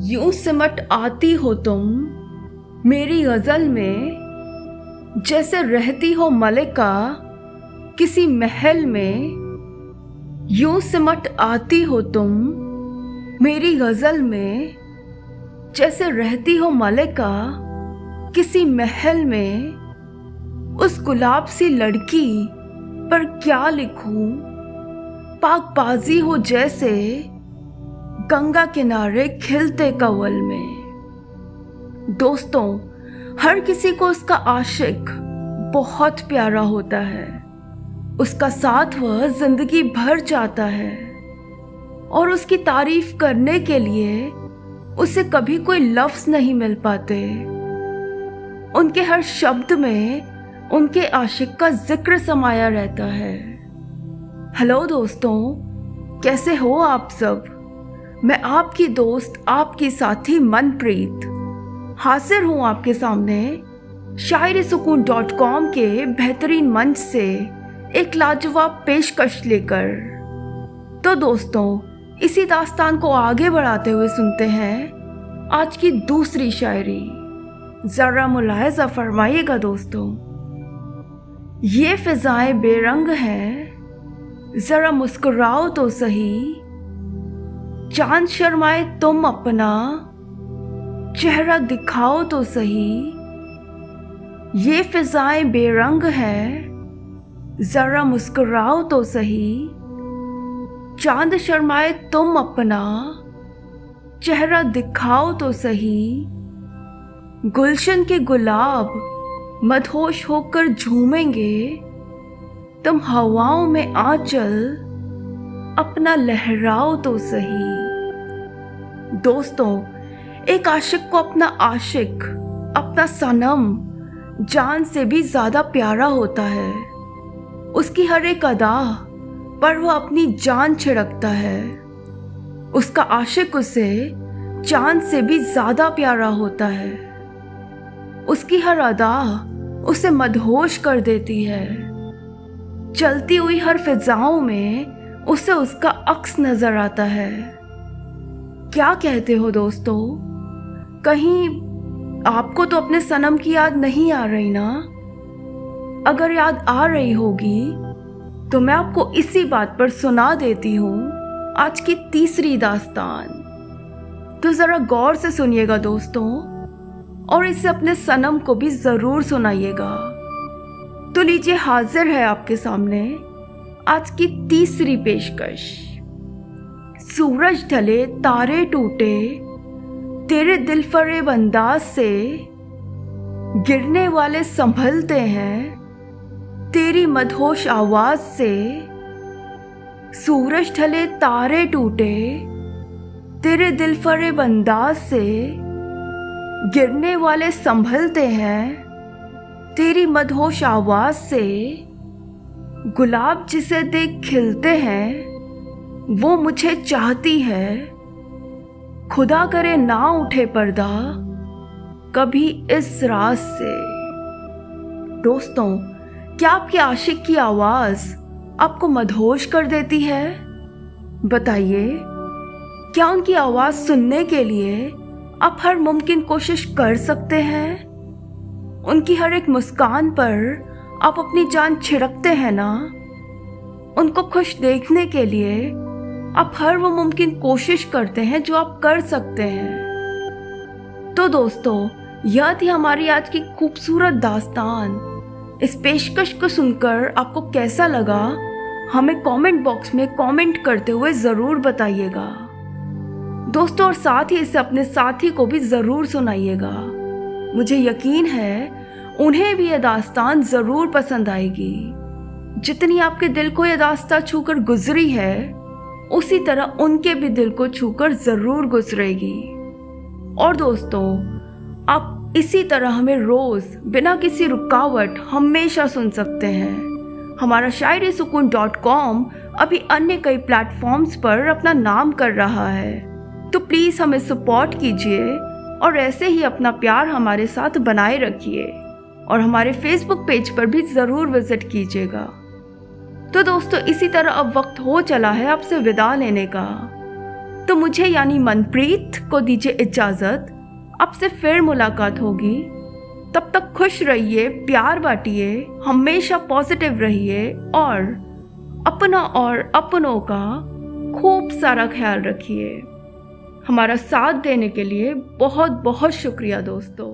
यूँ सिमट आती हो तुम मेरी गज़ल में, जैसे रहती हो मलिका किसी महल में, यूँ सिमट आती हो तुम मेरी गज़ल में, जैसे रहती हो मलिका किसी महल में। उस गुलाब सी लड़की पर क्या लिखूं? पाकबाजी हो जैसे गंगा किनारे खिलते कवल में। दोस्तों, हर किसी को उसका आशिक बहुत प्यारा होता है। उसका साथ वह ज़िंदगी भर जाता है। और उसकी तारीफ़ करने के लिए उसे कभी कोई लफ्ज नहीं मिल पाते। उनके हर शब्द में उनके आशिक का ज़िक्र समाया रहता है। हेलो दोस्तों, कैसे हो आप सब? मैं आपकी दोस्त, आपकी साथी मनप्रीत हाजिर हूँ आपके सामने शायरी सुकून डॉट कॉम के बेहतरीन मंच से एक लाजवाब पेशकश लेकर। तो दोस्तों, इसी दास्तान को आगे बढ़ाते हुए सुनते हैं आज की दूसरी शायरी। जरा मुलायजा फरमाइएगा दोस्तों। ये फिजाएँ बेरंग हैं, जरा मुस्कुराओ तो सही। चाँद शर्माए, तुम अपना चेहरा दिखाओ तो सही। ये फिजाएँ बेरंग हैं, जरा मुस्कुराओ तो सही। चाँद शर्माए, तुम अपना चेहरा दिखाओ तो सही। गुलशन के गुलाब मदहोश होकर झूमेंगे। तुम हवाओं में आंचल अपना लहराओ तो सही। दोस्तों, एक आशिक को अपना आशिक, अपना सनम, जान से भी ज़्यादा प्यारा होता है। उसकी हर एक अदा पर वो अपनी जान छिड़कता है। उसका आशिक उसे चाँद से भी ज़्यादा प्यारा होता है। उसकी हर अदा उसे मदहोश कर देती है। चलती हुई हर फिजाओं में उसे उसका अक्स नज़र आता है। क्या कहते हो दोस्तों? कहीं आपको तो अपने सनम की याद नहीं आ रही ना? अगर याद आ रही होगी तो मैं आपको इसी बात पर सुना देती हूँ। आज की तीसरी दास्तान। तो जरा गौर से सुनिएगा दोस्तों, और इसे अपने सनम को भी ज़रूर सुनाइएगा। तो लीजिए हाजिर है आपके सामने। आज की तीसरी पेशकश। सूरज ढले, तारे टूटे, तेरे दिल फरेब अंदाज से गिरने वाले संभलते हैं, तेरी मदहोश आवाज़ से सूरज ढले, तारे टूटे, तेरे दिल फरेब अंदाज से गिरने वाले संभलते हैं, तेरी मदहोश आवाज़ से गुलाब जिसे देख खिलते हैं, वो मुझे चाहती है। खुदा करे ना उठे पर्दा, कभी इस राज से। दोस्तों, क्या आपकी आशिक की आवाज़ आपको मधोश कर देती है? बताइए, क्या उनकी आवाज़ सुनने के लिए आप हर मुमकिन कोशिश कर सकते हैं? उनकी हर एक मुस्कान पर आप अपनी जान छिड़कते हैं ना? उनको खुश देखने के लिए आप हर वो मुमकिन कोशिश करते हैं जो आप कर सकते हैं। तो दोस्तों यह थी हमारी आज की खूबसूरत दास्तान? इस पेशकश को सुनकर आपको कैसा लगा? हमें कमेंट बॉक्स में कमेंट करते हुए ज़रूर बताइएगा। दोस्तों, और साथ ही इसे अपने साथी को भी ज़रूर सुनाइएगा। मुझे यकीन है उन्हें भी यह दास्तान ज़रूर पसंद आएगी। जितनी आपके दिल को यह दास्ता छूकर गुजरी है, उसी तरह उनके भी दिल को छूकर ज़रूर गुजरेगी। और दोस्तों, आप इसी तरह हमें रोज बिना किसी रुकावट हमेशा सुन सकते हैं। हमारा शायरी सुकून डॉट कॉम अभी अन्य कई प्लेटफॉर्म्स पर अपना नाम कर रहा है। तो प्लीज़ हमें सपोर्ट कीजिए और ऐसे ही अपना प्यार हमारे साथ बनाए रखिए। और हमारे फेसबुक पेज पर भी ज़रूर विज़िट कीजिएगा। तो दोस्तों, इसी तरह अब वक्त हो चला है आपसे विदा लेने का। तो मुझे यानी मनप्रीत को दीजिए इजाज़त। आपसे फिर मुलाकात होगी। तब तक खुश रहिए, प्यार बांटिए, हमेशा पॉजिटिव रहिए और अपना और अपनों का खूब सारा ख्याल रखिए। हमारा साथ देने के लिए बहुत बहुत शुक्रिया दोस्तों।